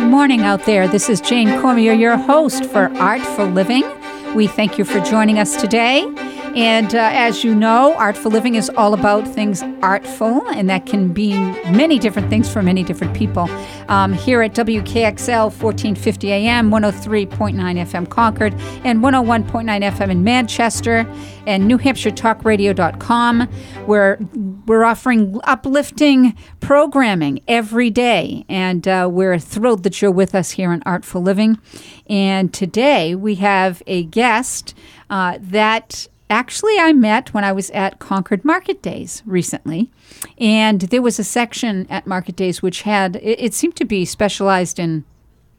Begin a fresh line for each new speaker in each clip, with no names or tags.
Good morning out there. This is Jane Cormier, your host for Artful Living. We thank you for joining us today. And uh, as you know, Artful Living is all about things artful, and that can be many different things for many different people. Um, here at WKXL 1450 AM, 103.9 FM Concord, and 101.9 FM in Manchester, and NewHampshireTalkRadio.com, where we're offering uplifting programming every day. And uh, we're thrilled that you're with us here on Artful Living. And today we have a guest uh, that actually I met when I was at Concord Market Days recently. And there was a section at Market Days which had, it, it seemed to be specialized in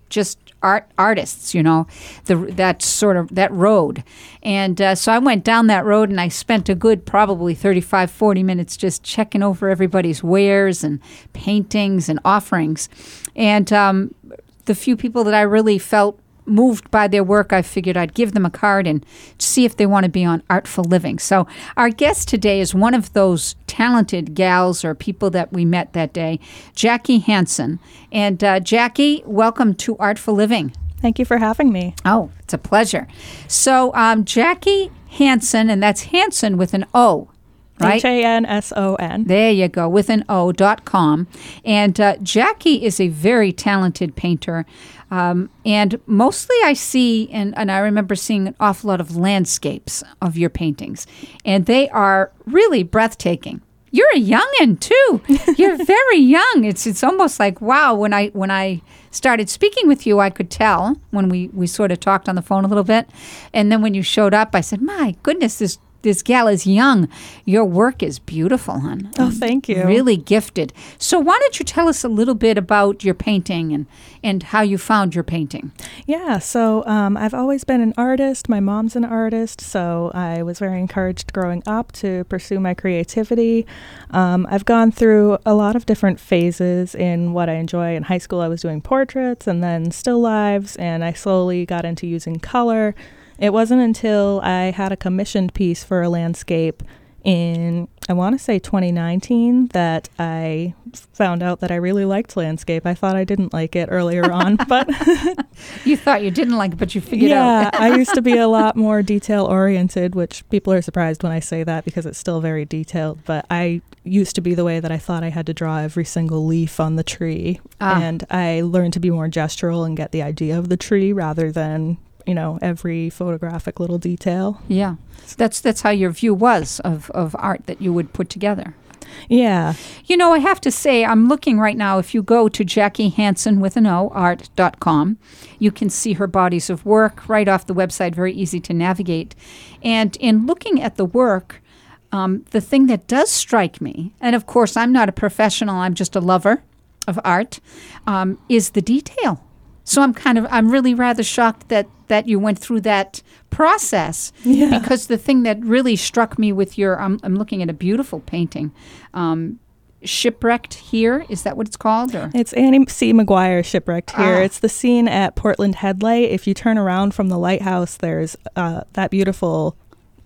just art artists, you know, the that sort of that road. And uh, so I went down that road and I spent a good probably 35 40 minutes just checking over everybody's wares and paintings and offerings. And um, the few people that I really felt moved by their work, I figured I'd give them a card and see if they want to be on Artful Living. So, our guest today is one of those talented gals or people that we met that day, Jackie Hanson. And uh, Jackie, welcome to Artful Living.
Thank you for having me.
Oh, it's a pleasure. So, um, Jackie Hanson, and that's Hanson with an O. Right?
H A N S O N.
There you go, with an O dot com. And uh, Jackie is a very talented painter. Um, and mostly I see, and, and I remember seeing an awful lot of landscapes of your paintings, and they are really breathtaking. You're a youngin' too. You're very young. It's it's almost like wow. When I when I started speaking with you, I could tell when we we sort of talked on the phone a little bit, and then when you showed up, I said, "My goodness, this this gal is young. Your work is beautiful, hon.
Oh, thank you.
Really gifted. So why don't you tell us a little bit about your painting and and how you found your painting?
Yeah, so um, I've always been an artist. My mom's an artist, so I was very encouraged growing up to pursue my creativity. Um, I've gone through a lot of different phases in what I enjoy. In high school, I was doing portraits and then still lives, and I slowly got into using color. It wasn't until I had a commissioned piece for a landscape in, I want to say 2019, that I found out that I really liked landscape. I thought I didn't like it earlier on, but.
you thought you didn't like it, but you figured
yeah,
out.
Yeah, I used to be a lot more detail oriented, which people are surprised when I say that because it's still very detailed. But I used to be the way that I thought I had to draw every single leaf on the tree. Ah. And I learned to be more gestural and get the idea of the tree rather than you know every photographic little detail.
Yeah, that's that's how your view was of of art that you would put together.
Yeah.
You know, I have to say, I'm looking right now. If you go to Jackie Hanson with an O, art.com, you can see her bodies of work right off the website, very easy to navigate. And in looking at the work, um, the thing that does strike me, and of course, I'm not a professional, I'm just a lover of art, um, is the detail. So I'm kind of I'm really rather shocked that that you went through that process yeah. because the thing that really struck me with your I'm, I'm looking at a beautiful painting. Um, shipwrecked here is that what it's called or?
it's annie c maguire shipwrecked here ah. it's the scene at portland head light if you turn around from the lighthouse there's uh, that beautiful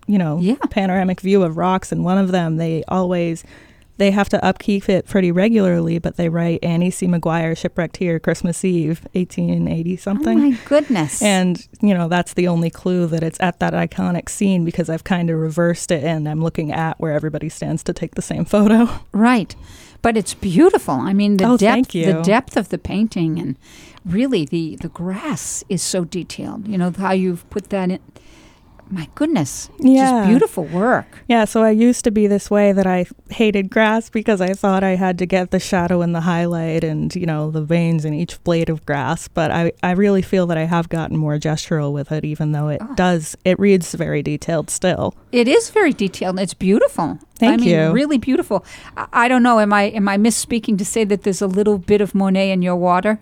you know yeah. panoramic view of rocks and one of them they always they have to upkeep it pretty regularly, but they write Annie C. Maguire shipwrecked here Christmas Eve, 1880 something.
Oh my goodness.
And, you know, that's the only clue that it's at that iconic scene because I've kind of reversed it and I'm looking at where everybody stands to take the same photo.
Right. But it's beautiful. I mean, the
oh,
depth the depth of the painting and really the the grass is so detailed. You know, how you've put that in my goodness, yeah. just beautiful work.
Yeah, so I used to be this way that I hated grass because I thought I had to get the shadow and the highlight and, you know, the veins in each blade of grass. But I, I really feel that I have gotten more gestural with it, even though it oh. does, it reads very detailed still.
It is very detailed. It's beautiful.
Thank
I mean,
you.
Really beautiful. I, I don't know. Am I am I misspeaking to say that there's a little bit of Monet in your water?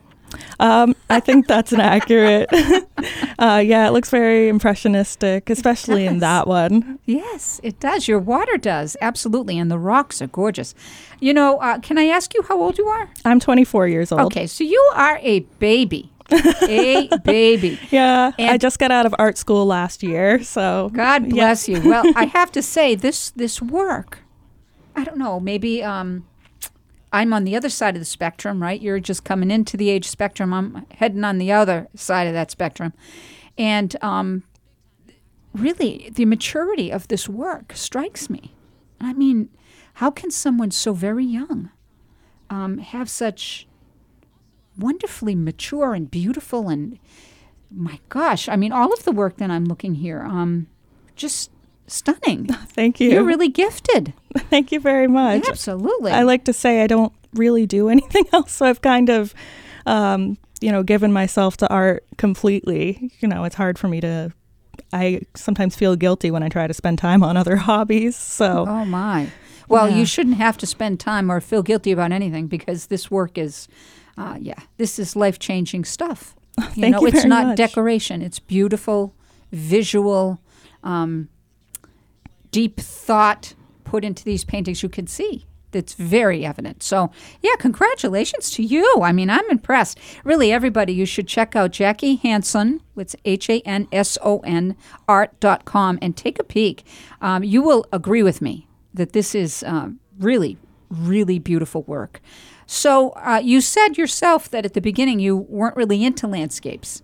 Um, I think that's an accurate. uh, yeah, it looks very impressionistic, especially in that one.
Yes, it does. Your water does absolutely, and the rocks are gorgeous. You know, uh, can I ask you how old you are?
I'm 24 years old.
Okay, so you are a baby. a baby.
Yeah, and I just got out of art school last year, so
God bless yeah. you. Well, I have to say this this work. I don't know, maybe um, I'm on the other side of the spectrum, right? You're just coming into the age spectrum. I'm heading on the other side of that spectrum. And um, really, the maturity of this work strikes me. I mean, how can someone so very young um, have such wonderfully mature and beautiful and my gosh, I mean, all of the work that I'm looking here, um, just stunning.
Thank you.
You're really gifted.
Thank you very much.
Absolutely.
I like to say I don't really do anything else, so I've kind of, um, you know, given myself to art completely. You know, it's hard for me to. I sometimes feel guilty when I try to spend time on other hobbies. So.
Oh my. Well,
Yeah.
you shouldn't have to spend time or feel guilty about anything because this work is, uh, yeah, this is life changing stuff. You
Thank
know,
you
it's not
much.
decoration. It's beautiful, visual, um, deep thought put into these paintings. You can see that's very evident. So, yeah, congratulations to you. I mean, I'm impressed. Really, everybody, you should check out Jackie Hanson. It's H A N S O N art.com and take a peek. Um, you will agree with me that this is um, really, really beautiful work. So, uh, you said yourself that at the beginning you weren't really into landscapes.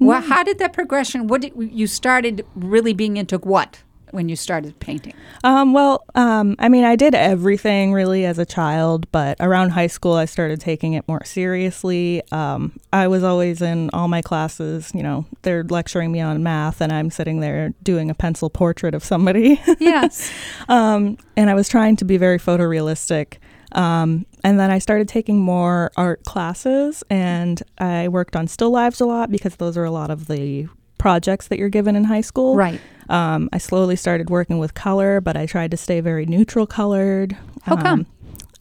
Well, how did that progression? What did you started really being into what when you started painting?
Um, well, um, I mean, I did everything really as a child, but around high school, I started taking it more seriously. Um, I was always in all my classes. You know, they're lecturing me on math, and I'm sitting there doing a pencil portrait of somebody.
Yes.
um, and I was trying to be very photorealistic. Um, and then I started taking more art classes, and I worked on still lives a lot because those are a lot of the projects that you're given in high school.
right.
Um, I slowly started working with color, but I tried to stay very neutral colored.
How come?
Um,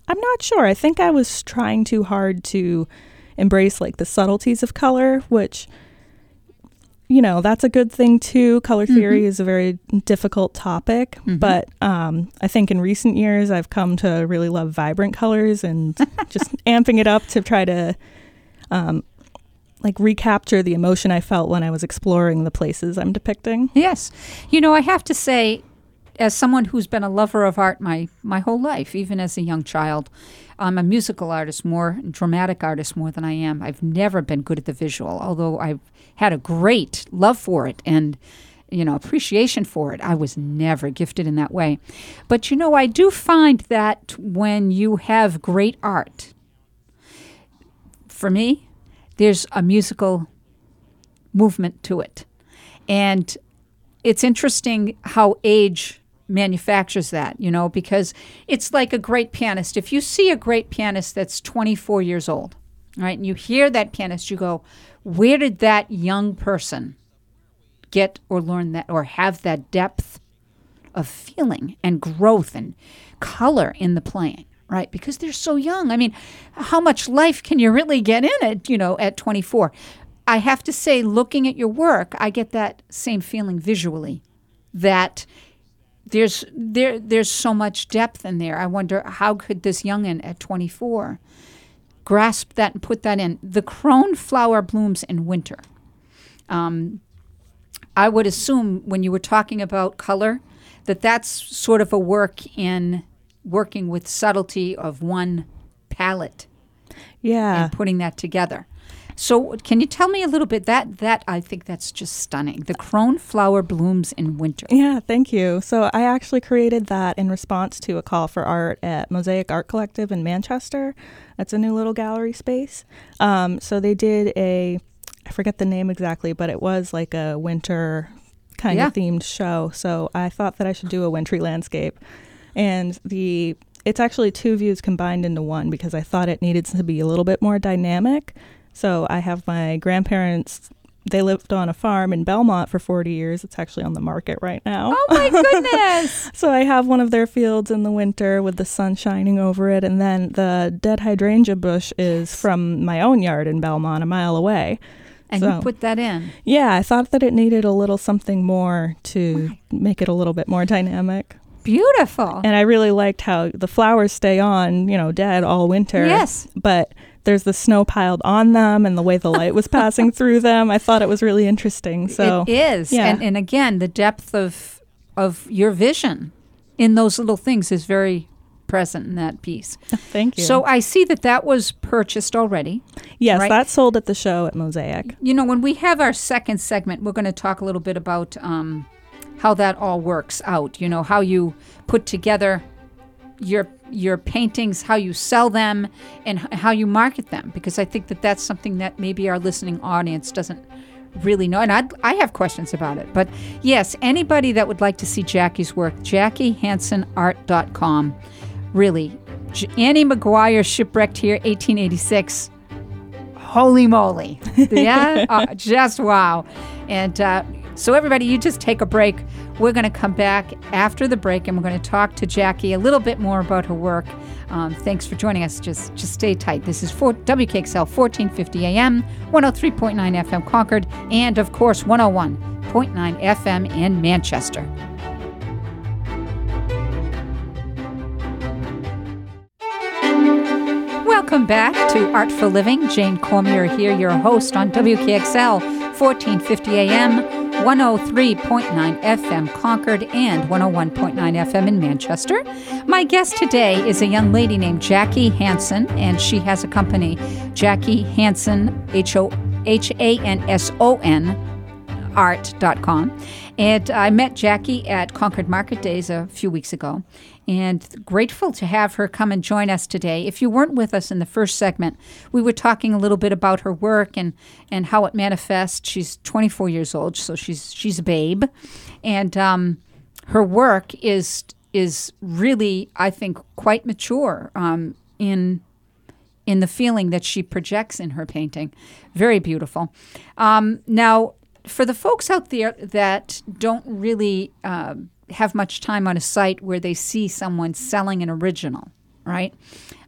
I'm not sure. I think I was trying too hard to embrace like the subtleties of color, which you know that's a good thing too. Color theory is a very difficult topic,
Mhm.
but um, I think in recent years I've come to really love vibrant colors and just amping it up to try to um, like recapture the emotion I felt when I was exploring the places I'm depicting.
Yes. You know, I have to say, as someone who's been a lover of art my, my whole life, even as a young child, I'm a musical artist more, dramatic artist more than I am. I've never been good at the visual, although I've had a great love for it and you know appreciation for it. I was never gifted in that way. But you know, I do find that when you have great art, for me, there's a musical movement to it. And it's interesting how age manufactures that, you know, because it's like a great pianist. If you see a great pianist that's 24 years old, right, and you hear that pianist, you go, where did that young person get or learn that or have that depth of feeling and growth and color in the playing? Right, because they're so young. I mean, how much life can you really get in it, you know, at 24? I have to say, looking at your work, I get that same feeling visually that there's there there's so much depth in there. I wonder how could this youngin at 24 grasp that and put that in. The crone flower blooms in winter. Um, I would assume when you were talking about color that that's sort of a work in working with subtlety of one palette
Yeah.
and putting that together. So, can you tell me a little bit that that I think that's just stunning. The crone flower blooms in winter.
Yeah, thank you. So I actually created that in response to a call for art at Mosaic Art Collective in Manchester. That's a new little gallery space. Um, so they did a, I forget the name exactly, but it was like a winter kind
Yeah.
of themed show. So I thought that I should do a wintry landscape, and the it's actually two views combined into one because I thought it needed to be a little bit more dynamic. So I have my grandparents. They lived on a farm in Belmont for 40 years. It's actually on the market right now.
Oh my goodness!
So I have one of their fields in the winter with the sun shining over it, and then the dead hydrangea bush is from my own yard in Belmont, a mile away.
and
So-
you put that in.
Yeah, I thought that it needed a little something more to make it a little bit more dynamic.
Beautiful.
And I really liked how the flowers stay on, you know, dead all winter.
Yes.
But there's the snow piled on them and the way the light was passing through them. I thought it was really interesting. So
it is.
yeah.
And and again, the depth of of your vision in those little things is very present in that piece.
Thank you.
So I see that that was purchased already.
yes,
right.
that's sold at the show at Mosaic.
You know, when we have our second segment, we're going to talk a little bit about um, how that all works out. You know, how you put together your your paintings, how you sell them, and how you market them. Because I think that that's something that maybe our listening audience doesn't really know. And I I have questions about it. But yes, anybody that would like to see Jackie's work, JackieHansonArt.com. Really, J- Annie Maguire shipwrecked here, 1886 holy moly yeah uh, just wow and uh, so everybody you just take a break. We're going to come back after the break and we're going to talk to jackie a little bit more about her work. Um, thanks for joining us. Just just stay tight. This is for wkxl 1450 am 103.9 fm concord and of course 101.9 fm in manchester. Welcome back to Artful Living. Jane Cormier here, your host on WKXL, 1450 AM, 103.9 FM Concord, and 101.9 FM in Manchester. My guest today is a young lady named Jackie Hanson, and she has a company, Jackie Hanson, H O H A N S O N art.com. And I met Jackie at Concord Market Days a few weeks ago and grateful to have her come and join us today. If you weren't with us in the first segment, we were talking a little bit about her work and, and how it manifests. She's 24 years old, so she's she's a babe. And um, her work is is really, I think, quite mature um, in in the feeling that she projects in her painting. Very beautiful. Um, now, for the folks out there that don't really uh, have much time on a site where they see someone selling an original, right?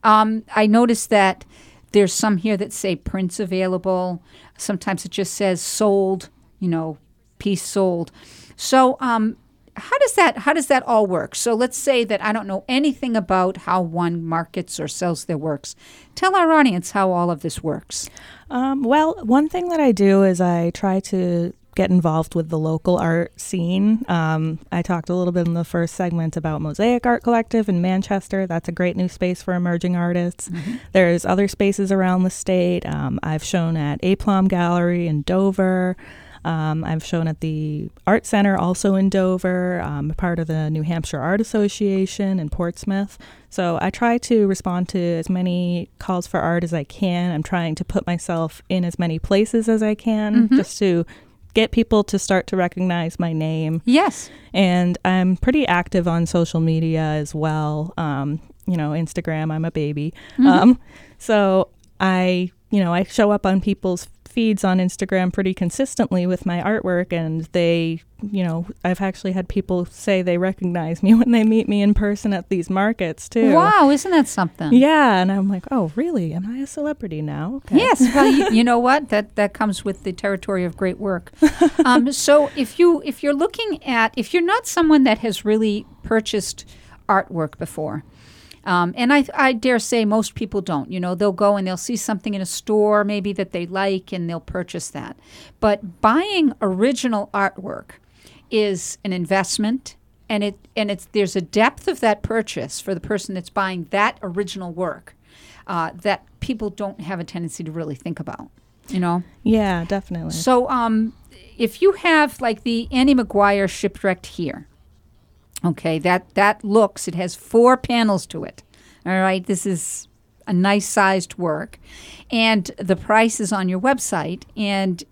Um, I noticed that there's some here that say prints available. Sometimes it just says sold, you know, piece sold. So, um, how does that how does that all work? So let's say that I don't know anything about how one markets or sells their works. Tell our audience how all of this works.
Um, well, one thing that I do is I try to get involved with the local art scene. Um, I talked a little bit in the first segment about Mosaic Art Collective in Manchester. That's a great new space for emerging artists. There's other spaces around the state. Um, I've shown at Aplomb Gallery in Dover. Um, I've shown at the Art Center also in Dover, um, part of the New Hampshire Art Association in Portsmouth. So I try to respond to as many calls for art as I can. I'm trying to put myself in as many places as I can just to get people to start to recognize my name.
Yes.
And I'm pretty active on social media as well. Um, you know, Instagram, I'm a baby. Um, so I, you know, I show up on people's feeds on Instagram pretty consistently with my artwork, and they, you know, I've actually had people say they recognize me when they meet me in person at these markets too.
Wow, isn't that something?
Yeah, and I'm like, oh, really? Am I a celebrity now? Okay.
Yes. Well, you, you know what? That that comes with the territory of great work. Um, so if you if you're looking at if you're not someone that has really purchased artwork before. Um, and I, I dare say most people don't. You know, they'll go and they'll see something in a store maybe that they like and they'll purchase that. But buying original artwork is an investment and it and it's there's a depth of that purchase for the person that's buying that original work uh, that people don't have a tendency to really think about. You know,
Yeah, definitely.
so um, if you have like the Annie Maguire shipwrecked here, okay, that that looks it has four panels to it. All right, this is a nice sized work, and the price is on your website. And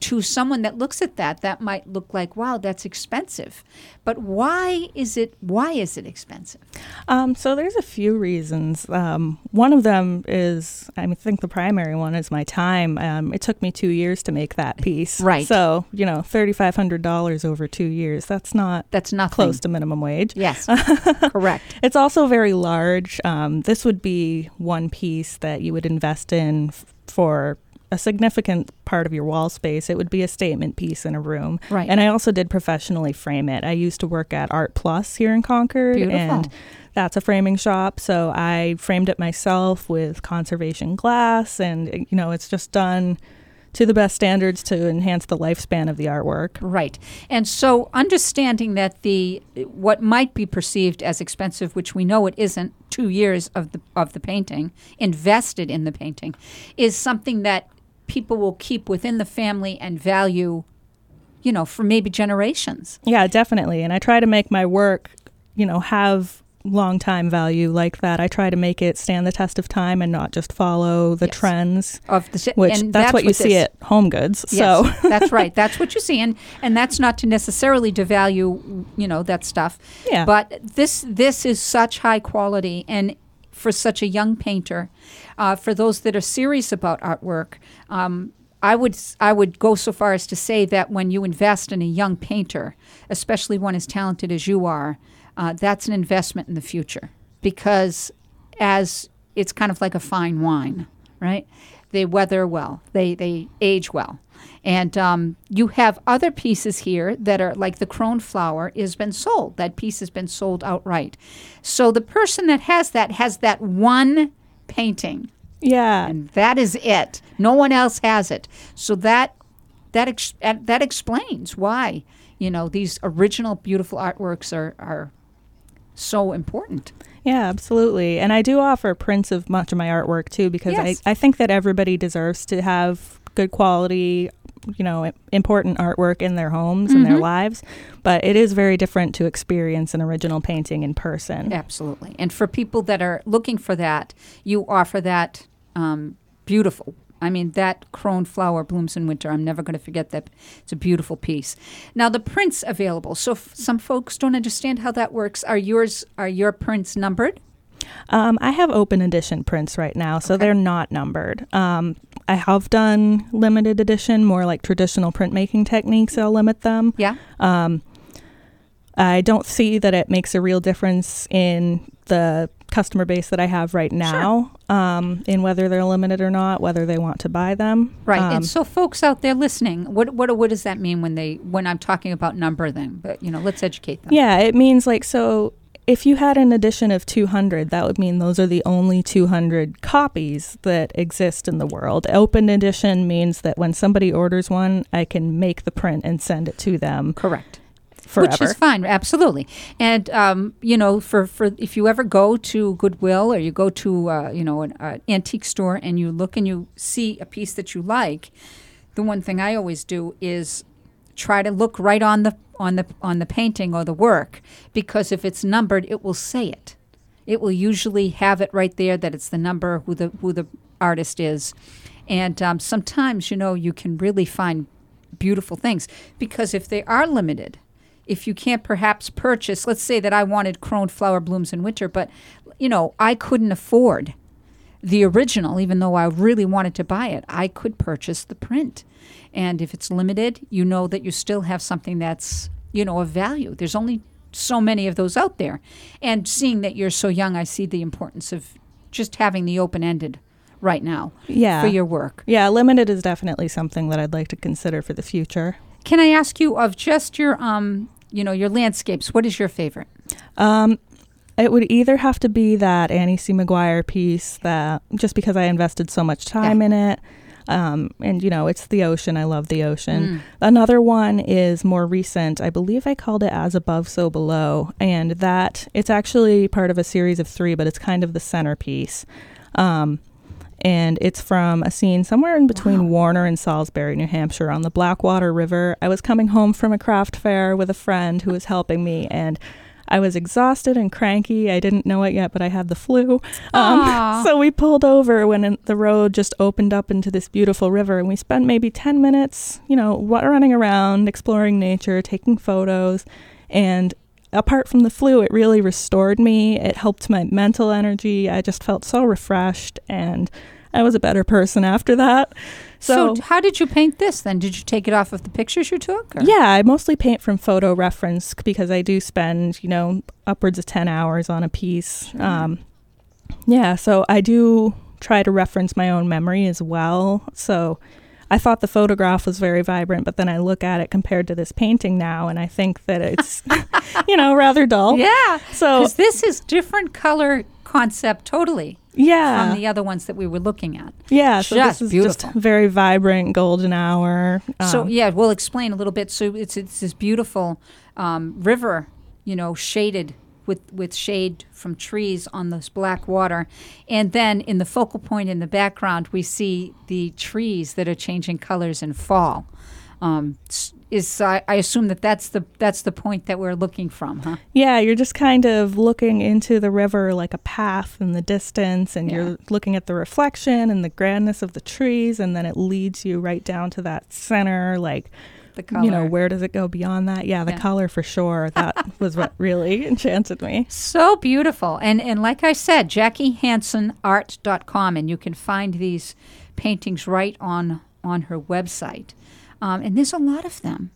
to someone that looks at that, that might look like, wow, that's expensive. But why is it? Why is it expensive?
Um, so there's a few reasons. Um, one of them is, I think the primary one is my time. Um, it took me two years to make that piece.
Right.
So you know, thirty five hundred dollars over two years. That's not
That's nothing.
close to minimum wage.
Yes, correct.
It's also very large. Um, this would be one piece that you would invest in f- for a significant part of your wall space. It would be a statement piece in a room.
Right.
And I also did professionally frame it. I used to work at Art Plus here in Concord.
Beautiful.
And that's a framing shop. So I framed it myself with conservation glass. And, eh, you know, it's just done to the best standards to enhance the lifespan of the artwork.
Right. And so understanding that the eh, what might be perceived as expensive, which we know it isn't, two years of the of the painting invested in the painting, is something that people will keep within the family and value, you know, for maybe generations.
Yeah, definitely. And I try to make my work, you know, have long time value like that. I try to make it stand the test of time and not just follow the
Yes.
trends.
Of the
Which
and
that's, what you
this-
see at Home Goods.
Yes,
So
that's right. That's what you see, and and that's not to necessarily devalue, you know, that stuff.
Yeah.
But this this is such high quality, and for such a young painter, uh, for those that are serious about artwork, um, I would I would go so far as to say that when you invest in a young painter, especially one as talented as you are, uh, that's an investment in the future. Because as it's kind of like a fine wine, right? They weather well, they they age well, and um, you have other pieces here that are like the crone flower has been sold. That piece has been sold outright. So the person that has that has that one painting,
yeah.
and that is it. No one else has it. So that that ex- that explains why you know these original beautiful artworks are are so important.
Yeah, absolutely. And I do offer prints of much of my artwork too because
Yes.
I, I think that everybody deserves to have good quality, you know, important artwork in their homes and
Mm-hmm.
their lives. But it is very different to experience an original painting in person.
Absolutely. And for people that are looking for that, you offer that um, beautiful. I mean, that crone flower blooms in winter. I'm never going to forget that. It's a beautiful piece. Now, the prints available. So, f- some folks don't understand how that works. Are yours? Are your prints numbered?
Um, I have open edition prints right now, so
Okay.
they're not numbered. Um, I have done limited edition, more like traditional printmaking techniques. I'll limit them.
Yeah.
Um, I don't see that it makes a real difference in the customer base that I have right now, um, in whether they're limited or not, whether they want to buy them.
Right.
Um,
and so, folks out there listening, what what what does that mean when they when I'm talking about number them? But you know, let's educate them.
yeah, it means like so. If you had an edition of 200, that would mean those are the only 200 copies that exist in the world. Open edition means that when somebody orders one, I can make the print and send it to them
Correct.
forever.
Which is fine, absolutely. And um, you know, for, for if you ever go to Goodwill or you go to uh, you know an uh, antique store and you look and you see a piece that you like, the one thing I always do is try to look right on the on the on the painting or the work because if it's numbered, it will say it. It will usually have it right there that it's the number who the who the artist is, and um, sometimes you know you can really find beautiful things because if they are limited, if you can't perhaps purchase, let's say that I wanted crone flower blooms in winter, but you know I couldn't afford the original, even though I really wanted to buy it, I could purchase the print. And if it's limited, you know that you still have something that's, you know, of value. There's only so many of those out there. And seeing that you're so young, I see the importance of just having the open ended right now
yeah.
for your work.
yeah, limited is definitely something that I'd like to consider for the future.
Can I ask you of just your um, you know, your landscapes, what is your favorite?
Um, it would either have to be that Annie C. Maguire piece that just because I invested so much time in it. Um, and you know, it's the ocean. I love the ocean. Another one is more recent. I believe I called it As Above, So Below. And that it's actually part of a series of three, but it's kind of the centerpiece. Um, and it's from a scene somewhere in between Warner and Salisbury, New Hampshire, on the Blackwater River. I was coming home from a craft fair with a friend who was helping me, and I was exhausted and cranky. I didn't know it yet, but I had the flu. Um, so we pulled over when the road just opened up into this beautiful river, and we spent maybe 10 minutes, you know, running around, exploring nature, taking photos. And apart from the flu, it really restored me. It helped my mental energy. I just felt so refreshed, and I was a better person after that.
So,
So,
how did you paint this then? Did you take it off of the pictures you took? or-
yeah, I mostly paint from photo reference because I do spend, you know, upwards of 10 hours on a piece. Um, yeah, so I do try to reference my own memory as well. So I thought the photograph was very vibrant, but then I look at it compared to this painting now, and I think that it's, you know, rather dull.
Yeah.
So
this is different color concept totally
Yeah.
from the other ones that we were looking at.
yeah. So
just
this is
beautiful.
just very vibrant golden hour.
so
Um,
yeah, we'll explain a little bit. So it's it's this beautiful um, river, you know, shaded with with shade from trees on this black water, and then in the focal point in the background, we see the trees that are changing colors in fall. Um, is I, I assume that that's the that's the point that we're looking from, huh?
Yeah, you're just kind of looking into the river like a path in the distance, and
Yeah.
you're looking at the reflection and the grandness of the trees, and then it leads you right down to that center, like,
The color.
you know, where does it go beyond that? Yeah, the
Yeah.
color for sure. That was what really enchanted me.
So beautiful. And and like I said, JackieHansonArt.com and you can find these paintings right on on her website. Um, and there's a lot of them.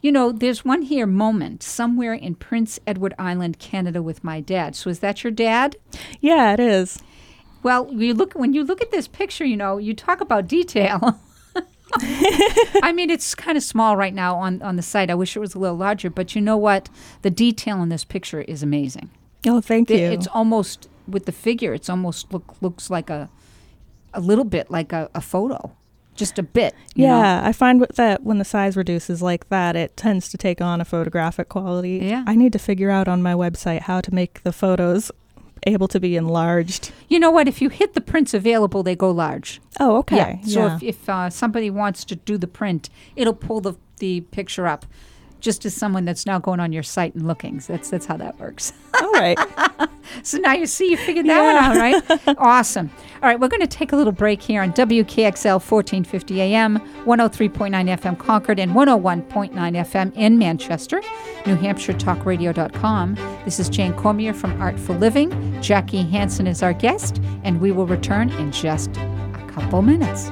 You know, there's one here, Moment, somewhere in Prince Edward Island, Canada, with my dad. So is that your dad?
Yeah, it is.
Well, you look when you look at this picture, you know, you talk about detail. I mean, it's kind of small right now on on the site. I wish it was a little larger, but you know what? The detail in this picture is amazing.
Oh, thank
The-
you.
It's almost with the figure. It's almost look looks like a a little bit like a, a photo, just a bit. you know?
yeah, I find that when the size reduces like that, it tends to take on a photographic quality.
Yeah.
I need to figure out on my website how to make the photos able to be enlarged.
You know what? If you hit the prints available, they go large.
Oh, okay.
Yeah. So if, if uh, somebody wants to do the print, it'll pull the the picture up. Just as someone that's now going on your site and looking, so that's that's how that works.
All right.
So now you see, you figured that one out, right? awesome. All right, we're going to take a little break here on WKXL 1450 AM, 103.9 FM Concord, and 101.9 FM in Manchester, New Hampshire Talkradio.com. This is Jane Cormier from Artful Living. Jackie Hanson is our guest, and we will return in just a couple minutes.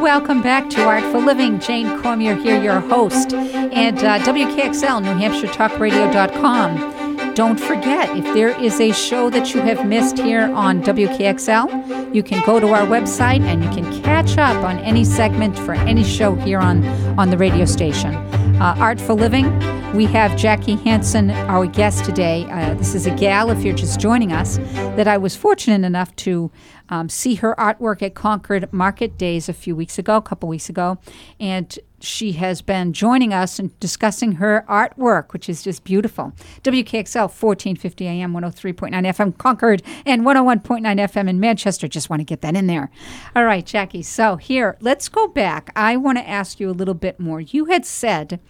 Welcome back to Artful Living. Jane Cormier here, your host, and uh, WKXL, New Hampshire Talkradio.com. Don't forget, if there is a show that you have missed here on WKXL, you can go to our website and you can catch up on any segment for any show here on, on the radio station. Uh, Artful Living, we have Jackie Hanson, our guest today. Uh, this is a gal, if you're just joining us, that I was fortunate enough to um, see her artwork at Concord Market Days a few weeks ago, a couple weeks ago, and she has been joining us and discussing her artwork, which is just beautiful. WKXL 1450 AM, 103.9 FM Concord, and 101.9 FM in Manchester. Just want to get that in there. All right, Jackie. So here, let's go back. I want to ask you a little bit more. You had said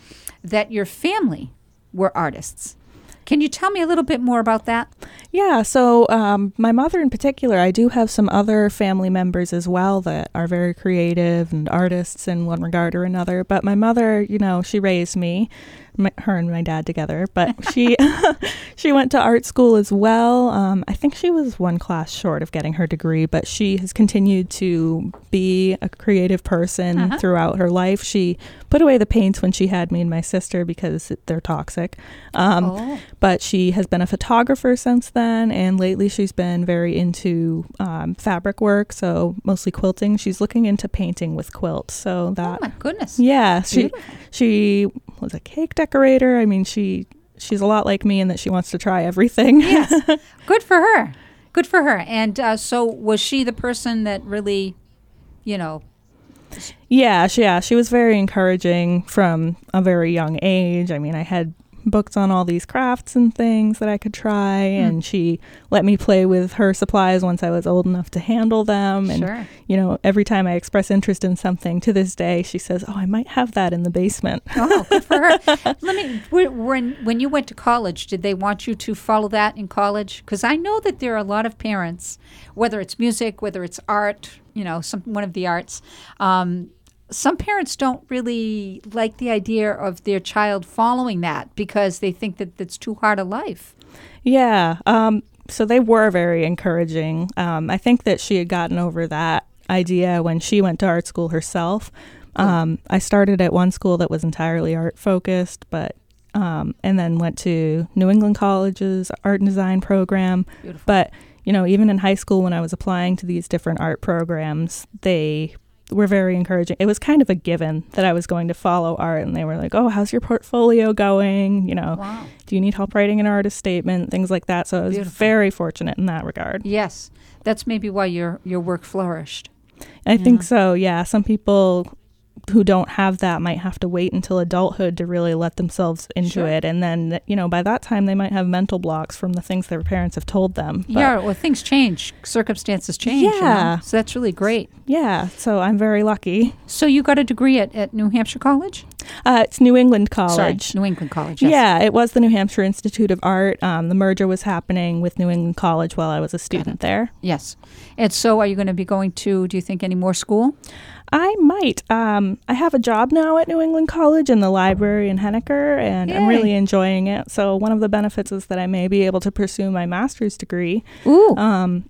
that your family were artists. Can you tell me a little bit more about that?
Yeah, so um, my mother in particular, I do have some other family members as well that are very creative and artists in one regard or another. But my mother, you know, she raised me, my, her and my dad together. But she she went to art school as well. Um, I think she was one class short of getting her degree, but she has continued to be a creative person
Uh-huh.
throughout her life. She put away the paints when she had me and my sister because they're toxic. Um,
oh,
but she has been a photographer since then and lately she's been very into um, fabric work so mostly quilting she's looking into painting with quilts so that.
oh my goodness.
yeah she
Beautiful.
she was a cake decorator i mean she she's a lot like me in that she wants to try everything
Yes. Good for her. Good for her. And uh, so, was she the person that really, you know,
Yeah, she, yeah, she was very encouraging from a very young age. I mean, I had books on all these crafts and things that I could try, and she let me play with her supplies once I was old enough to handle them. And
sure.
you know, every time I express interest in something, to this day, she says, "Oh, I might have that in the basement."
Oh, good for her. Let me. When when you went to college, did they want you to follow that in college? Because I know that there are a lot of parents, whether it's music, whether it's art, you know, some one of the arts. Um, some parents don't really like the idea of their child following that because they think that that's too hard a life.
Yeah. Um, so they were very encouraging. Um, I think that she had gotten over that idea when she went to art school herself. Um, I started at one school that was entirely art focused, but um, and then went to New England College's art and design program.
Beautiful.
But you know, even in high school, when I was applying to these different art programs, they were very encouraging. It was kind of a given that I was going to follow art, and they were like, "Oh, how's your portfolio going? You know,
Wow.
do you need help writing an artist statement? Things like that." So I was
Beautiful.
very fortunate in that regard.
Yes, that's maybe why your your work flourished.
I think so. Yeah, some people who don't have that might have to wait until adulthood to really let themselves into
Sure.
it, and then you know by that time they might have mental blocks from the things their parents have told them. But
yeah, well, things change, circumstances change. you know?
Yeah.
so that's really great.
yeah. So I'm very lucky.
So you got a degree at, at New Hampshire College?
Uh, it's New England College.
Sorry, New England College. Yes.
Yeah, it was the New Hampshire Institute of Art. Um, the merger was happening with New England College while I was a student there.
Yes. And so, are you going to be going to? Do you think any more school?
I might. Um, I have a job now at New England College in the library in Henniker, and I'm really enjoying it. So one of the benefits is that I may be able to pursue my master's degree.
Ooh.
Um,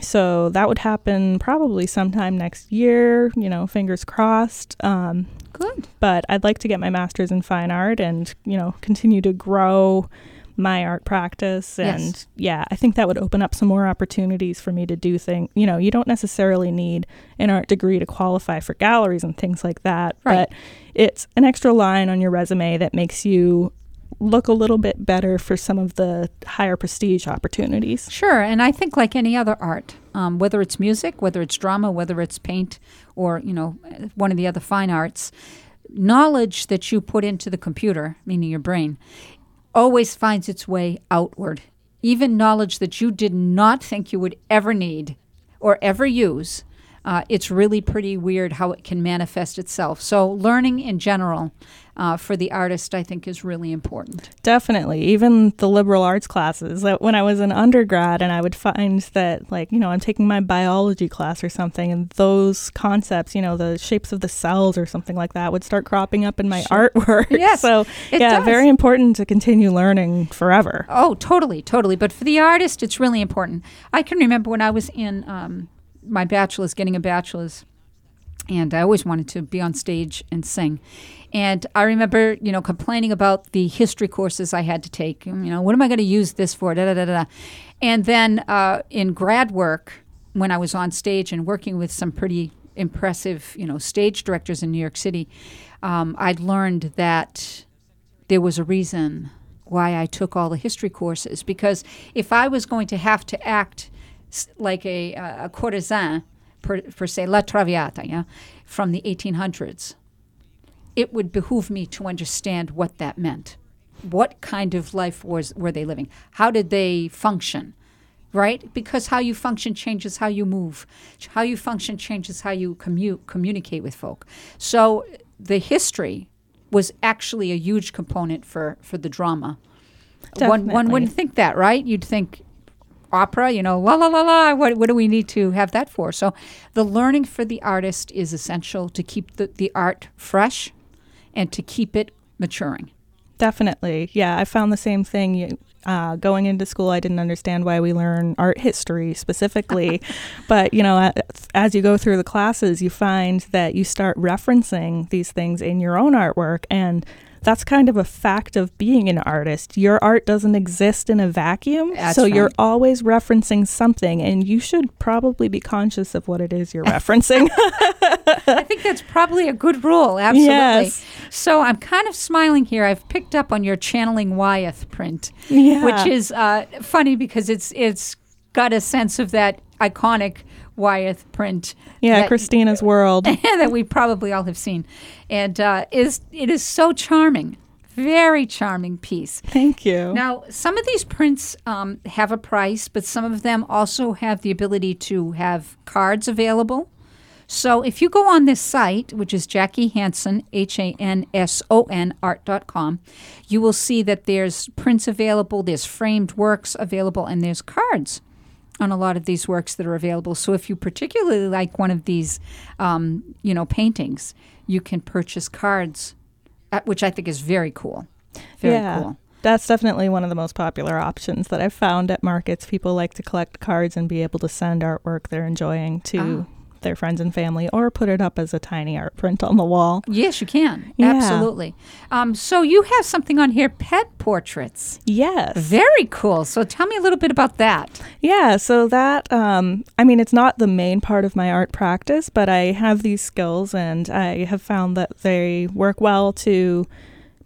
so that would happen probably sometime next year. You know, fingers crossed. Um,
Good.
but I'd like to get my master's in fine art and you know continue to grow my art practice and
Yes.
yeah I think that would open up some more opportunities for me to do things you know you don't necessarily need an art degree to qualify for galleries and things like that
Right.
but it's an extra line on your resume that makes you look a little bit better for some of the higher prestige opportunities
Sure, and I think like any other art, um, whether it's music, whether it's drama, whether it's paint, or you know, one of the other fine arts, knowledge that you put into the computer, meaning your brain, always finds its way outward. Even knowledge that you did not think you would ever need or ever use. Uh, it's really pretty weird how it can manifest itself. So, learning in general uh, for the artist, I think, is really important.
Definitely. Even the liberal arts classes. That when I was an undergrad and I would find that like, you know, I'm taking my biology class or something and those concepts, you know, the shapes of the cells or something like that would start cropping up in my
Sure.
artwork.
Yes,
so yeah,
does.
very important to continue learning forever.
Oh, totally, totally. But for the artist, it's really important. I can remember when I was in um, my bachelor's, getting a bachelor's, and I always wanted to be on stage and sing. And I remember, you know, complaining about the history courses I had to take. You know, what am I going to use this for? Da da da da. And then uh, in grad work, when I was on stage and working with some pretty impressive, you know, stage directors in New York City, um, I'd learned that there was a reason why I took all the history courses because if I was going to have to act like a, a courtesan, per, per se, La Traviata, yeah, from the 1800s, it would behoove me to understand what that meant. What kind of life was were they living? How did they function? Right? Because how you function changes how you move. How you function changes how you commu- communicate with folk. So the history was actually a huge component for, for the drama. One, one wouldn't think that, right? You'd think opera, you know, la la la la. What, what do we need to have that for? So the learning for the artist is essential to keep the, the art fresh and to keep it maturing.
Definitely. Yeah, I found the same thing. Uh, going into school, I didn't understand why we learn art history specifically. but, you know, as you go through the classes, you find that you start referencing these things in your own artwork. And that's kind of a fact of being an artist. Your art doesn't exist in a vacuum.
That's
so you're always referencing something, and you should probably be conscious of what it is you're referencing.
I think that's probably a good rule. Absolutely.
Yes.
So I'm kind of smiling here. I've picked up on your channeling Wyeth print,
yeah.
which is uh, funny because it's it's got a sense of that iconic Wyeth print.
yeah,
that-
Christina's World.
that we probably all have seen, and uh, is it is so charming, very charming piece.
Thank you.
Now, some of these prints um, have a price, but some of them also have the ability to have cards available. So if you go on this site, which is Jackie Hanson, H A N S O N, art.com, you will see that there's prints available, there's framed works available, and there's cards on a lot of these works that are available. So if you particularly like one of these, um, you know, paintings, you can purchase cards, uh, which I think is very cool. Very
Yeah.
cool.
That's definitely one of the most popular options that I've found at markets. People like to collect cards and be able to send artwork they're enjoying to their friends and family or put it up as a tiny art print on the wall.
Yes, you can.
Yeah.
Absolutely. Um, so you have something on here pet portraits.
Yes.
Very cool. So tell me a little bit about that.
Yeah, so that, um, I mean, it's not the main part of my art practice, but I have these skills and I have found that they work well to,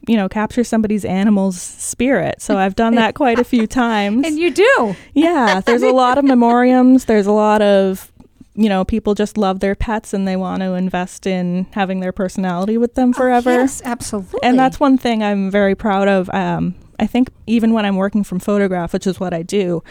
you know, capture somebody's animal's spirit. So I've done that quite a few times.
And you do.
yeah, there's a lot of memoriams. There's a lot of, you know, people just love their pets and they want to invest in having their personality with them forever.
Oh, yes, absolutely.
And that's one thing I'm very proud of. Um, I think even when I'm working from photograph, which is what I do,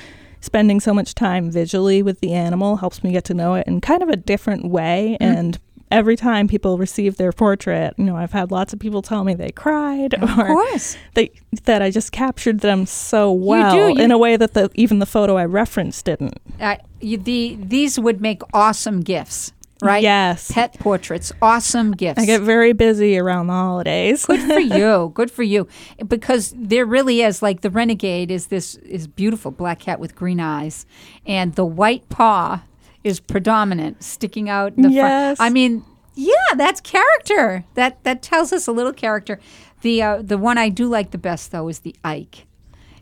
spending so much time visually with the animal helps me get to know it in kind of a different way.
Mm.
And every time people receive their portrait, you know, I've had lots of people tell me they cried
of
or
course.
they, that I just captured them so well
you-
in a way that the, even the photo I referenced didn't.
Uh, you, the these would make awesome gifts, right?
Yes.
Pet portraits, awesome gifts.
I get very busy around the holidays.
Good for you. Good for you. Because there really is like the renegade is this is beautiful black cat with green eyes, and the white paw is predominant, sticking out in the
Yes.
front. I mean, yeah, that's character. That that tells us a little character. The uh, the one I do like the best though is the Ike,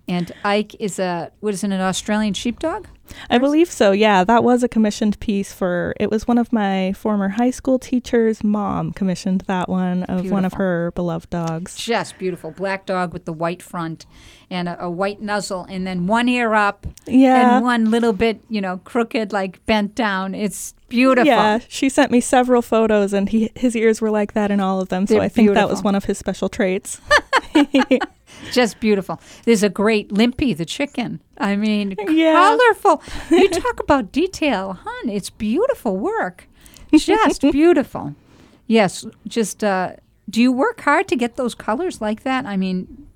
and Ike is a what is it, an Australian sheepdog?
I believe so. Yeah, that was a commissioned piece for. It was one of my former high school teachers' mom commissioned that one of one of her beloved dogs.
Just beautiful black dog with the white front and a, a white nuzzle, and then one ear up
Yeah.
and one little bit, you know, crooked, like bent down. It's beautiful.
Yeah, she sent me several photos, and he his ears were like that in all of them. So
They're
I think that was one of his special traits.
Just beautiful. There's a great Limpy the chicken. I mean,
Yeah.
colorful. You talk about detail, hon. It's beautiful work. Just beautiful. Yes, just uh, do you work hard to get those colors like that? I mean,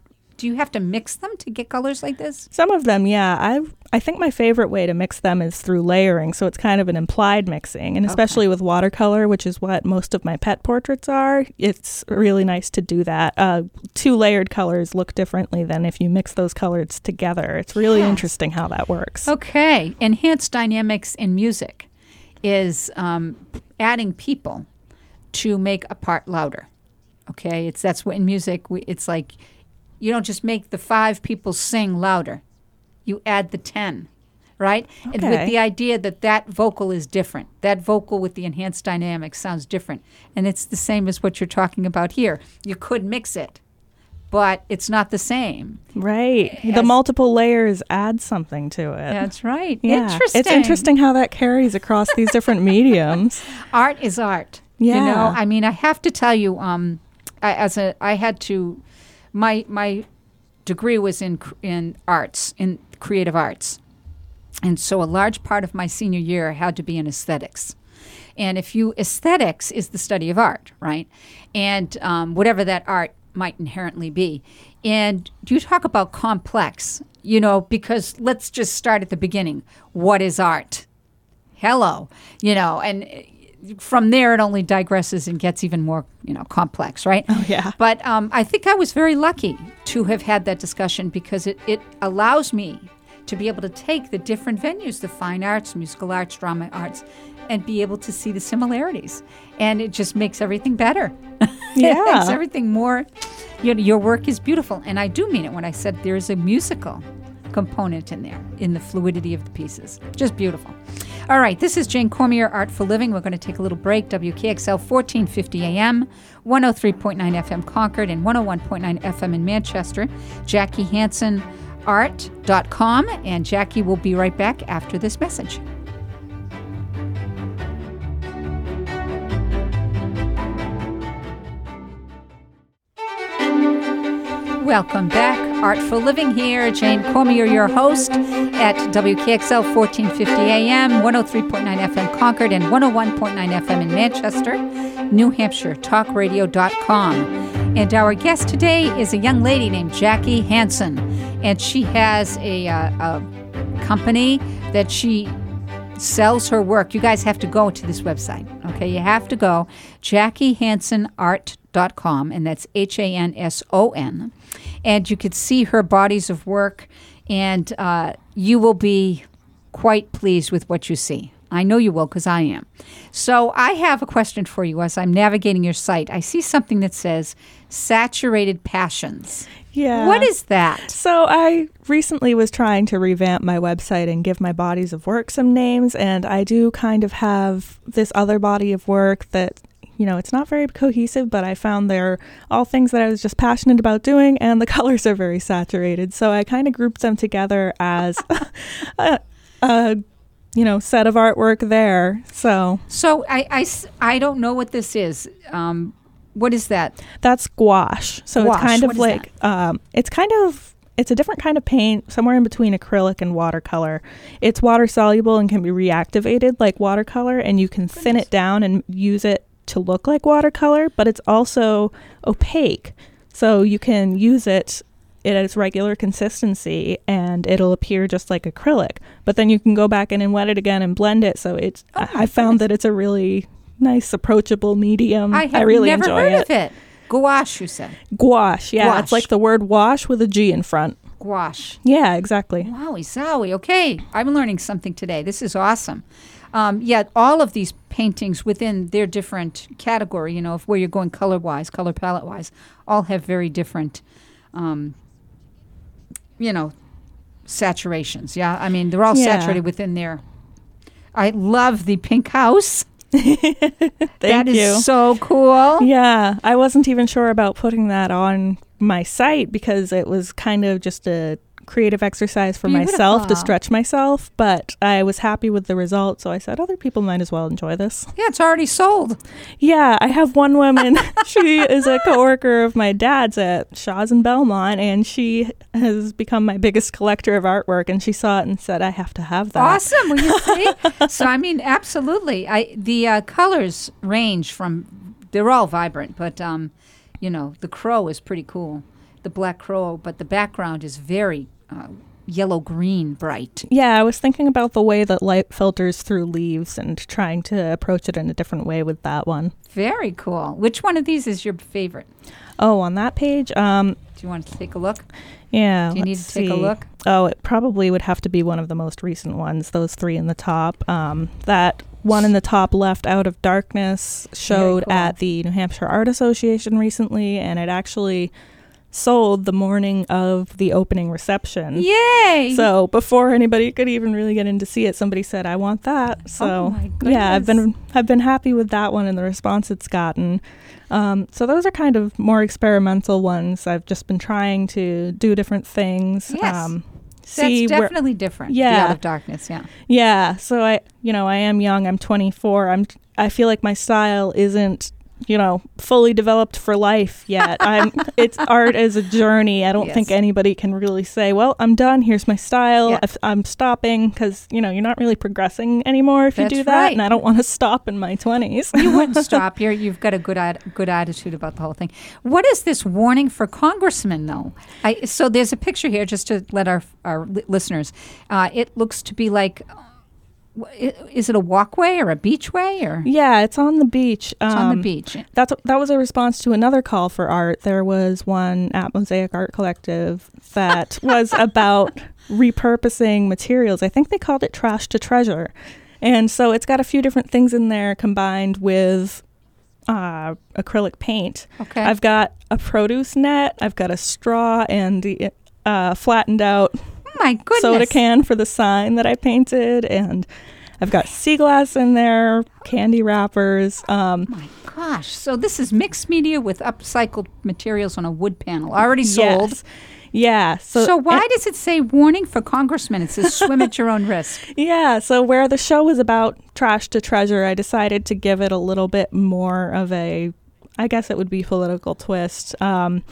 do you have to mix them to get colors like this?
Some of them, yeah. I I think my favorite way to mix them is through layering. So it's kind of an implied mixing, and especially with watercolor, which is what most of my pet portraits are. It's really nice to do that. Uh, two layered colors look differently than if you mix those colors together. It's really
Yes.
interesting how that works.
Okay. Enhanced dynamics in music is um, adding people to make a part louder. Okay. It's that's what in music we, it's like you don't just make the five people sing louder. You add the ten, right? And with the idea that that vocal is different. That vocal with the enhanced dynamics sounds different, and it's the same as what you're talking about here. You could mix it, but it's not the same.
Right.
Yes.
The multiple layers add something to it.
That's right.
yeah.
Interesting.
It's interesting how that carries across these different mediums.
art is art.
Yeah.
You know, I mean, I have to tell you, um, I, as a, I had to, my my degree was in in arts, in creative arts, and so a large part of my senior year had to be in aesthetics. And if you aesthetics is the study of art, right? And um, whatever that art might inherently be. And you talk about complex, you know, because let's just start at the beginning. What is art? hello you know and from there it only digresses and gets even more you know complex right?
Oh, yeah.
but um, i think i was very lucky to have had that discussion because it, it allows me to be able to take the different venues the fine arts musical arts drama arts and be able to see the similarities. And it just makes everything better. It
Yeah.
makes everything more you know, your work is beautiful. And i do mean it when i said there's a musical component in there in the fluidity of the pieces. Just beautiful all right this is jane cormier Artful Living. We're going to take a little break. Wkxl 1450 am 103.9 fm concord and 101.9 fm in manchester. Jackie hansen art.com and jackie will be right back after this message. Welcome back. Artful Living here. Jane Cormier, your host at WKXL 1450 AM, 103.9 FM Concord, and 101.9 FM in Manchester, New Hampshire, talkradio.com. And our guest today is a young lady named Jackie Hanson, and she has a, uh, a company that she sells her work. You guys have to go to this website. Okay, you have to go JackieHansonArt.com, and that's H A N S O N. And you could see her bodies of work, and uh, you will be quite pleased with what you see. I know you will because I am. So I have a question for you as I'm navigating your site. I see something that says saturated passions.
Yeah.
What is that?
So I recently was trying to revamp my website and give my bodies of work some names, and I do kind of have this other body of work that you know, it's not very cohesive, but I found they're all things that I was just passionate about doing, and the colors are very saturated. So I kind of grouped them together as a, a, you know, set of artwork there. So,
So I, I, I don't know what this is. Um, what is that?
that's gouache. So
Gouache,
it's kind of
is
like, um, it's kind of. It's a different kind of paint, somewhere in between acrylic and watercolor. It's water soluble and can be reactivated like watercolor, and you can thin it down and use it to look like watercolor, but it's also opaque. So you can use it at its regular consistency and it'll appear just like acrylic. But then you can go back in and wet it again and blend it. So it's
Oh
I, I found that it's a really nice approachable medium.
I have
really
never
enjoy
heard
it.
of it. Gouache, you said.
Gouache, yeah,
Gouache.
it's like the word wash with a G in front.
Gouache.
Yeah, exactly.
Wowie zowie. Okay, I'm learning something today. This is awesome. Um, yet all of these paintings within their different category, you know, of where you're going color wise, color palette wise, all have very different, um, you know, saturations. Yeah, I mean they're all
Yeah.
saturated within their. I love the pink house.
Thank
that is
you.
so cool.
Yeah, I wasn't even sure about putting that on my site because it was kind of just a creative exercise for myself to stretch myself, but I was happy with the result, so I said other people might as well enjoy this.
Yeah, it's already sold.
Yeah, I have one woman, she is a coworker of my dad's at Shaw's in Belmont and she has become my biggest collector of artwork and she saw it and said I have to have that.
Awesome. Well, you see, so I mean, absolutely. I the uh, colors range from they're all vibrant, but um, you know, the crow is pretty cool, the black crow, but the background is very uh, yellow green bright.
Yeah, I was thinking about the way that light filters through leaves and trying to approach it in a different way with that one.
Very cool. Which one of these is your favorite?
Oh, on that page, um,
Do you want to take a look?
yeah.
Do you need to take a look?
Oh, it probably would have to be one of the most recent ones. Those three in the top. Um, that one in the top left, "Out of Darkness," showed
cool.
at the New Hampshire Art Association recently, and it actually sold the morning of the opening reception.
Yay!
So before anybody could even really get in to see it, somebody said, "I want that." So
Oh
yeah, I've been I've been happy with that one and the response it's gotten. Um, so those are kind of more experimental ones. I've just been trying to do different things.
Yes.
Um,
That's
see where,
definitely different. The
Yeah.
out of darkness. Yeah.
yeah. So I, you know, I am young. I'm 24. I'm. I feel like my style isn't, you know, fully developed for life yet. I'm. It's art as a journey. I don't think anybody can really say, "Well, I'm done. Here's my style.
Yeah.
I'm stopping," because you know you're not really progressing anymore if you do that.
right.
And I don't want to stop in my 20s.
you wouldn't stop. You're, you've got a good ad, good attitude about the whole thing. What is this warning for congressmen, though? I, so there's a picture here, just to let our our li- listeners. Uh, it looks to be like, is it a walkway or a beachway or
yeah, it's on the beach.
it's on
Um,
the beach?
That's that was a response to another call for art. There was one at Mosaic Art Collective that was about repurposing materials. I think they called it trash to treasure. And so it's got a few different things in there combined with uh, acrylic paint.
Okay.
I've got a produce net, I've got a straw and the uh, flattened out
my goodness.
soda can for the sign that I painted and I've got sea glass in there, candy wrappers. Um,
Oh my gosh. So this is mixed media with upcycled materials on a wood panel, already sold.
Yes. Yeah. So,
So, why does it say warning for congressmen? It says swim at your own risk.
yeah. So where the show was about trash to treasure, I decided to give it a little bit more of a, I guess it would be political twist. Um,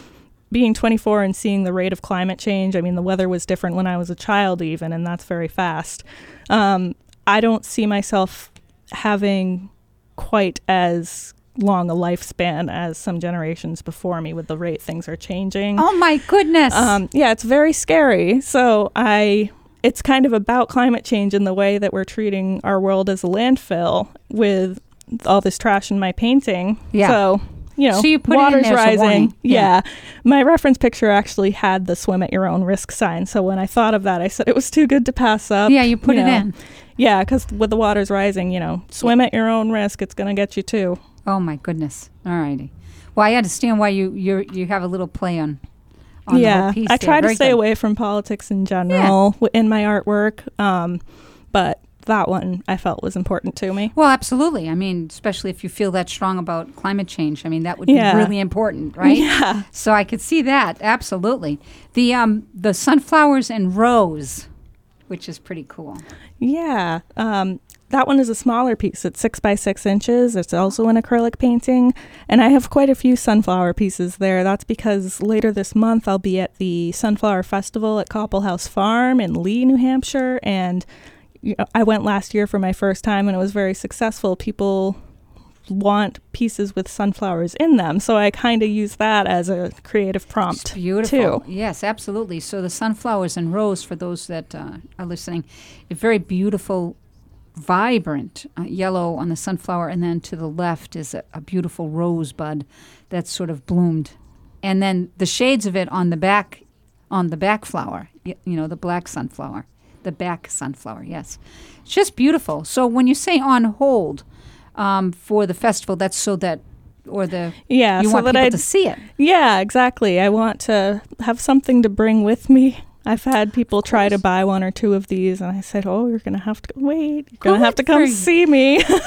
being 24 and seeing the rate of climate change, I mean, the weather was different when I was a child, even, and that's very fast. Um, I don't see myself having quite as long a lifespan as some generations before me with the rate things are changing.
Oh my goodness.
Um, yeah, it's very scary. So I, it's kind of about climate change in the way that we're treating our world as a landfill with all this trash in my painting.
Yeah.
So you know,
So you put it in
water's rising.
warning.
Yeah. My reference picture actually had the swim at your own risk sign. So when I thought of that, I said it was too good to pass up.
yeah, you put it
know.
in.
Yeah, because with the water's rising, you know, swim at your own risk. It's going to get you too.
Oh my goodness. All righty. Well, I understand why you you you have a little play on. on
yeah,
piece
I
there.
try to
Very
stay
good.
away from politics in general w in my artwork, um, but that one I felt was important to me.
Well, absolutely. I mean, especially if you feel that strong about climate change. I mean, that would
Yeah.
be really important, right?
Yeah.
So I could see that absolutely. The um the sunflowers and rose, which is pretty cool.
Yeah. Um, that one is a smaller piece. It's six by six inches. It's also an acrylic painting. And I have quite a few sunflower pieces there. That's because later this month I'll be at the Sunflower Festival at Coppal House Farm in Lee, New Hampshire. And you know, I went last year for my first time and it was very successful. People want pieces with sunflowers in them. So I kind of use that as a creative
It's
prompt.
beautiful.
too.
Yes, absolutely. So the sunflowers and rose, for those that uh, are listening, a very beautiful, vibrant uh, yellow on the sunflower, and then to the left is a, a beautiful rosebud that's sort of bloomed, and then the shades of it on the back, on the back flower. y- You know, the black sunflower, the back sunflower. Yes, it's just beautiful. So when you say on hold um, for the festival, that's so that. Or the
Yeah,
you
so
want
that
people
I
to see it.
Yeah, exactly. I want to have something to bring with me. I've had people try to buy one or two of these, and I said, "Oh, you're gonna have to wait. You're gonna have to come see me."
Good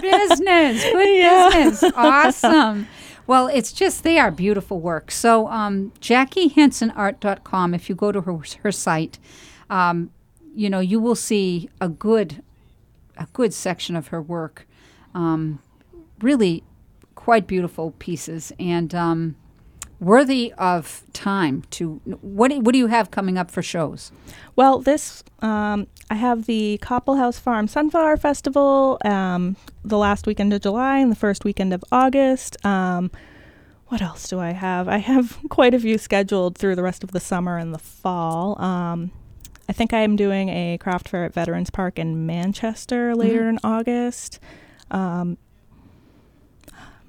business. Good
Yeah.
business. Awesome. Well, it's just they are beautiful work. So, um, JackieHansonArt.com. If you go to her her site, um, you know you will see a good a good section of her work. Um, really, quite beautiful pieces and um, worthy of time. To what do, what do you have coming up for shows?
well, this um, I have the Coppal House Farm Sunflower Festival um, the last weekend of July and the first weekend of August. Um, what else do I have? I have quite a few scheduled through the rest of the summer and the fall. Um, I think I am doing a craft fair at Veterans Park in Manchester later
Mhm.
in August. Um,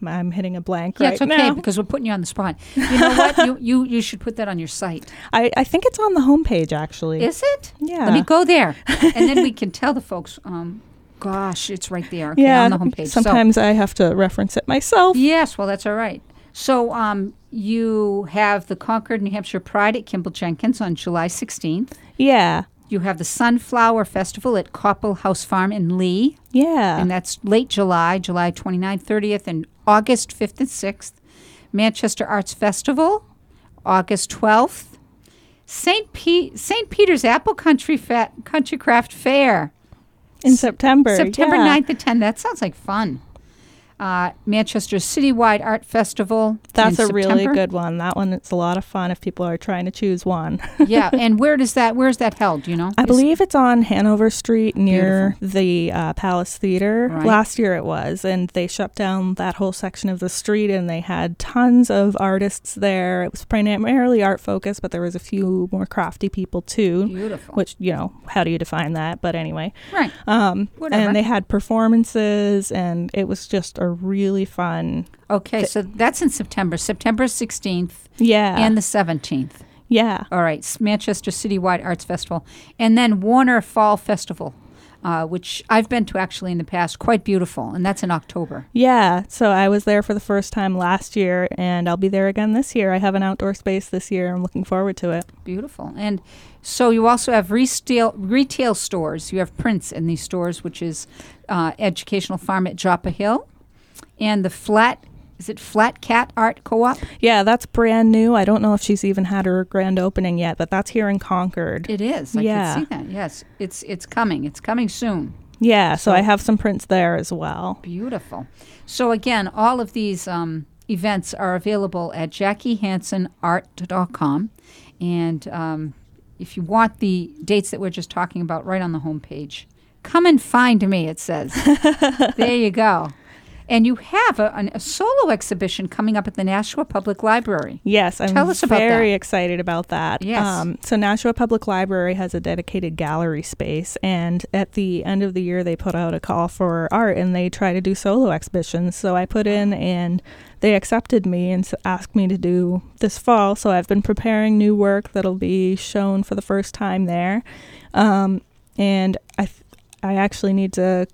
I'm hitting a blank
Yeah,
right
it's okay
now.
because we're putting you on the spot. You know what? you, you you should put that on your site.
I, I think it's on the homepage actually.
Is it?
yeah.
Let me go there, and then we can tell the folks. Um, gosh, it's right there. Okay,
yeah.
on the homepage. So-
Sometimes I have to reference it myself.
yes, well, that's all right. So, um, you have the Concord, New Hampshire Pride at Kimball Jenkins on July 16th.
Yeah.
You have the Sunflower Festival at Coppal House Farm in Lee,
Yeah.
and that's late July, July 29th, 30th, and August 5th and 6th. Manchester Arts Festival, August 12th. St. Pe- St. Peter's Apple Country Fa- Country Craft Fair,
in September.
September
yeah.
9th to 10th. That sounds like fun. Uh, Manchester Citywide Art Festival.
That's a really good one. That one it's a lot of fun if people are trying to choose one.
yeah, and where does that? Where's that held? You know?
I
Is-
believe it's on Hanover Street near the uh, Palace Theater.
Right.
Last year it was, and they shut down that whole section of the street, and they had tons of artists there. It was primarily art focused, but there was a few more crafty people too.
beautiful.
Which you know, how do you define that? But anyway,
right.
um,
Whatever.
and they had performances, and it was just a really fun.
Okay, so that's in September, September 16th
Yeah,
and the 17th.
yeah.
All right, Manchester Citywide Arts Festival. And then Warner Fall Festival, uh, which I've been to actually in the past. Quite beautiful, and that's in October.
Yeah, so I was there for the first time last year, and I'll be there again this year. I have an outdoor space this year. I'm looking forward to it.
Beautiful. And so you also have retail, retail stores. You have prints in these stores, which is uh, Educational Farm at Joppa Hill. And the Flat, is it Flat Cat Art Co-op?
Yeah, that's brand new. I don't know if she's even had her grand opening yet, but that's here in Concord.
It is. I
Yeah.
can see that. Yes, it's it's coming. It's coming soon.
Yeah, so,
So-
I have some prints there as well.
Beautiful. So again, all of these um, events are available at JackieHansonArt.com, and um, if you want the dates that we're just talking about, right on the homepage, come and find me. It says. there you go. And you have a, an- a solo exhibition coming up at the Nashua Public Library.
Yes, I'm
Tell us about
very
that.
excited about that. Um,
Yes.
so Nashua Public Library has a dedicated gallery space, and at the end of the year, they put out a call for art, and they try to do solo exhibitions. So I put in, and they accepted me and asked me to do this fall. So I've been preparing new work that'll be shown for the first time there, um, and I. Th- I actually need to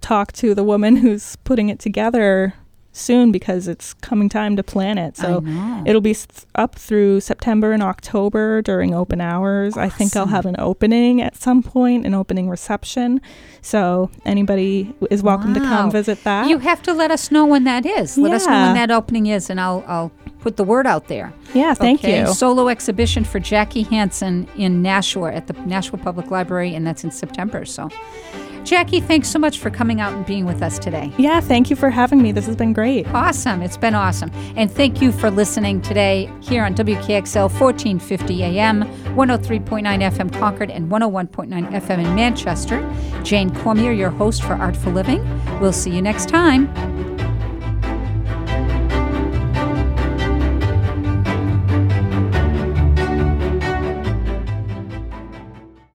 talk to the woman who's putting it together soon because it's coming time to plan it. So it'll be up through September and October during open hours. Awesome. I think I'll have an opening at some point, an opening reception. So anybody is welcome wow. to come visit that.
You have to let us know when that is. Let yeah. us know when that opening is, and I'll I'll put the word out there.
Yeah, thank okay. you.
Solo exhibition for Jackie Hanson in Nashua at the Nashua Public Library, and that's in September. So Jackie, thanks so much for coming out and being with us today.
Yeah, thank you for having me. This has been great.
Awesome. It's been awesome. And thank you for listening today here on WKXL 1450 AM, 103.9 FM Concord, and 101.9 FM in Manchester. Jane Cormier, your host for Artful Living. We'll see you next time.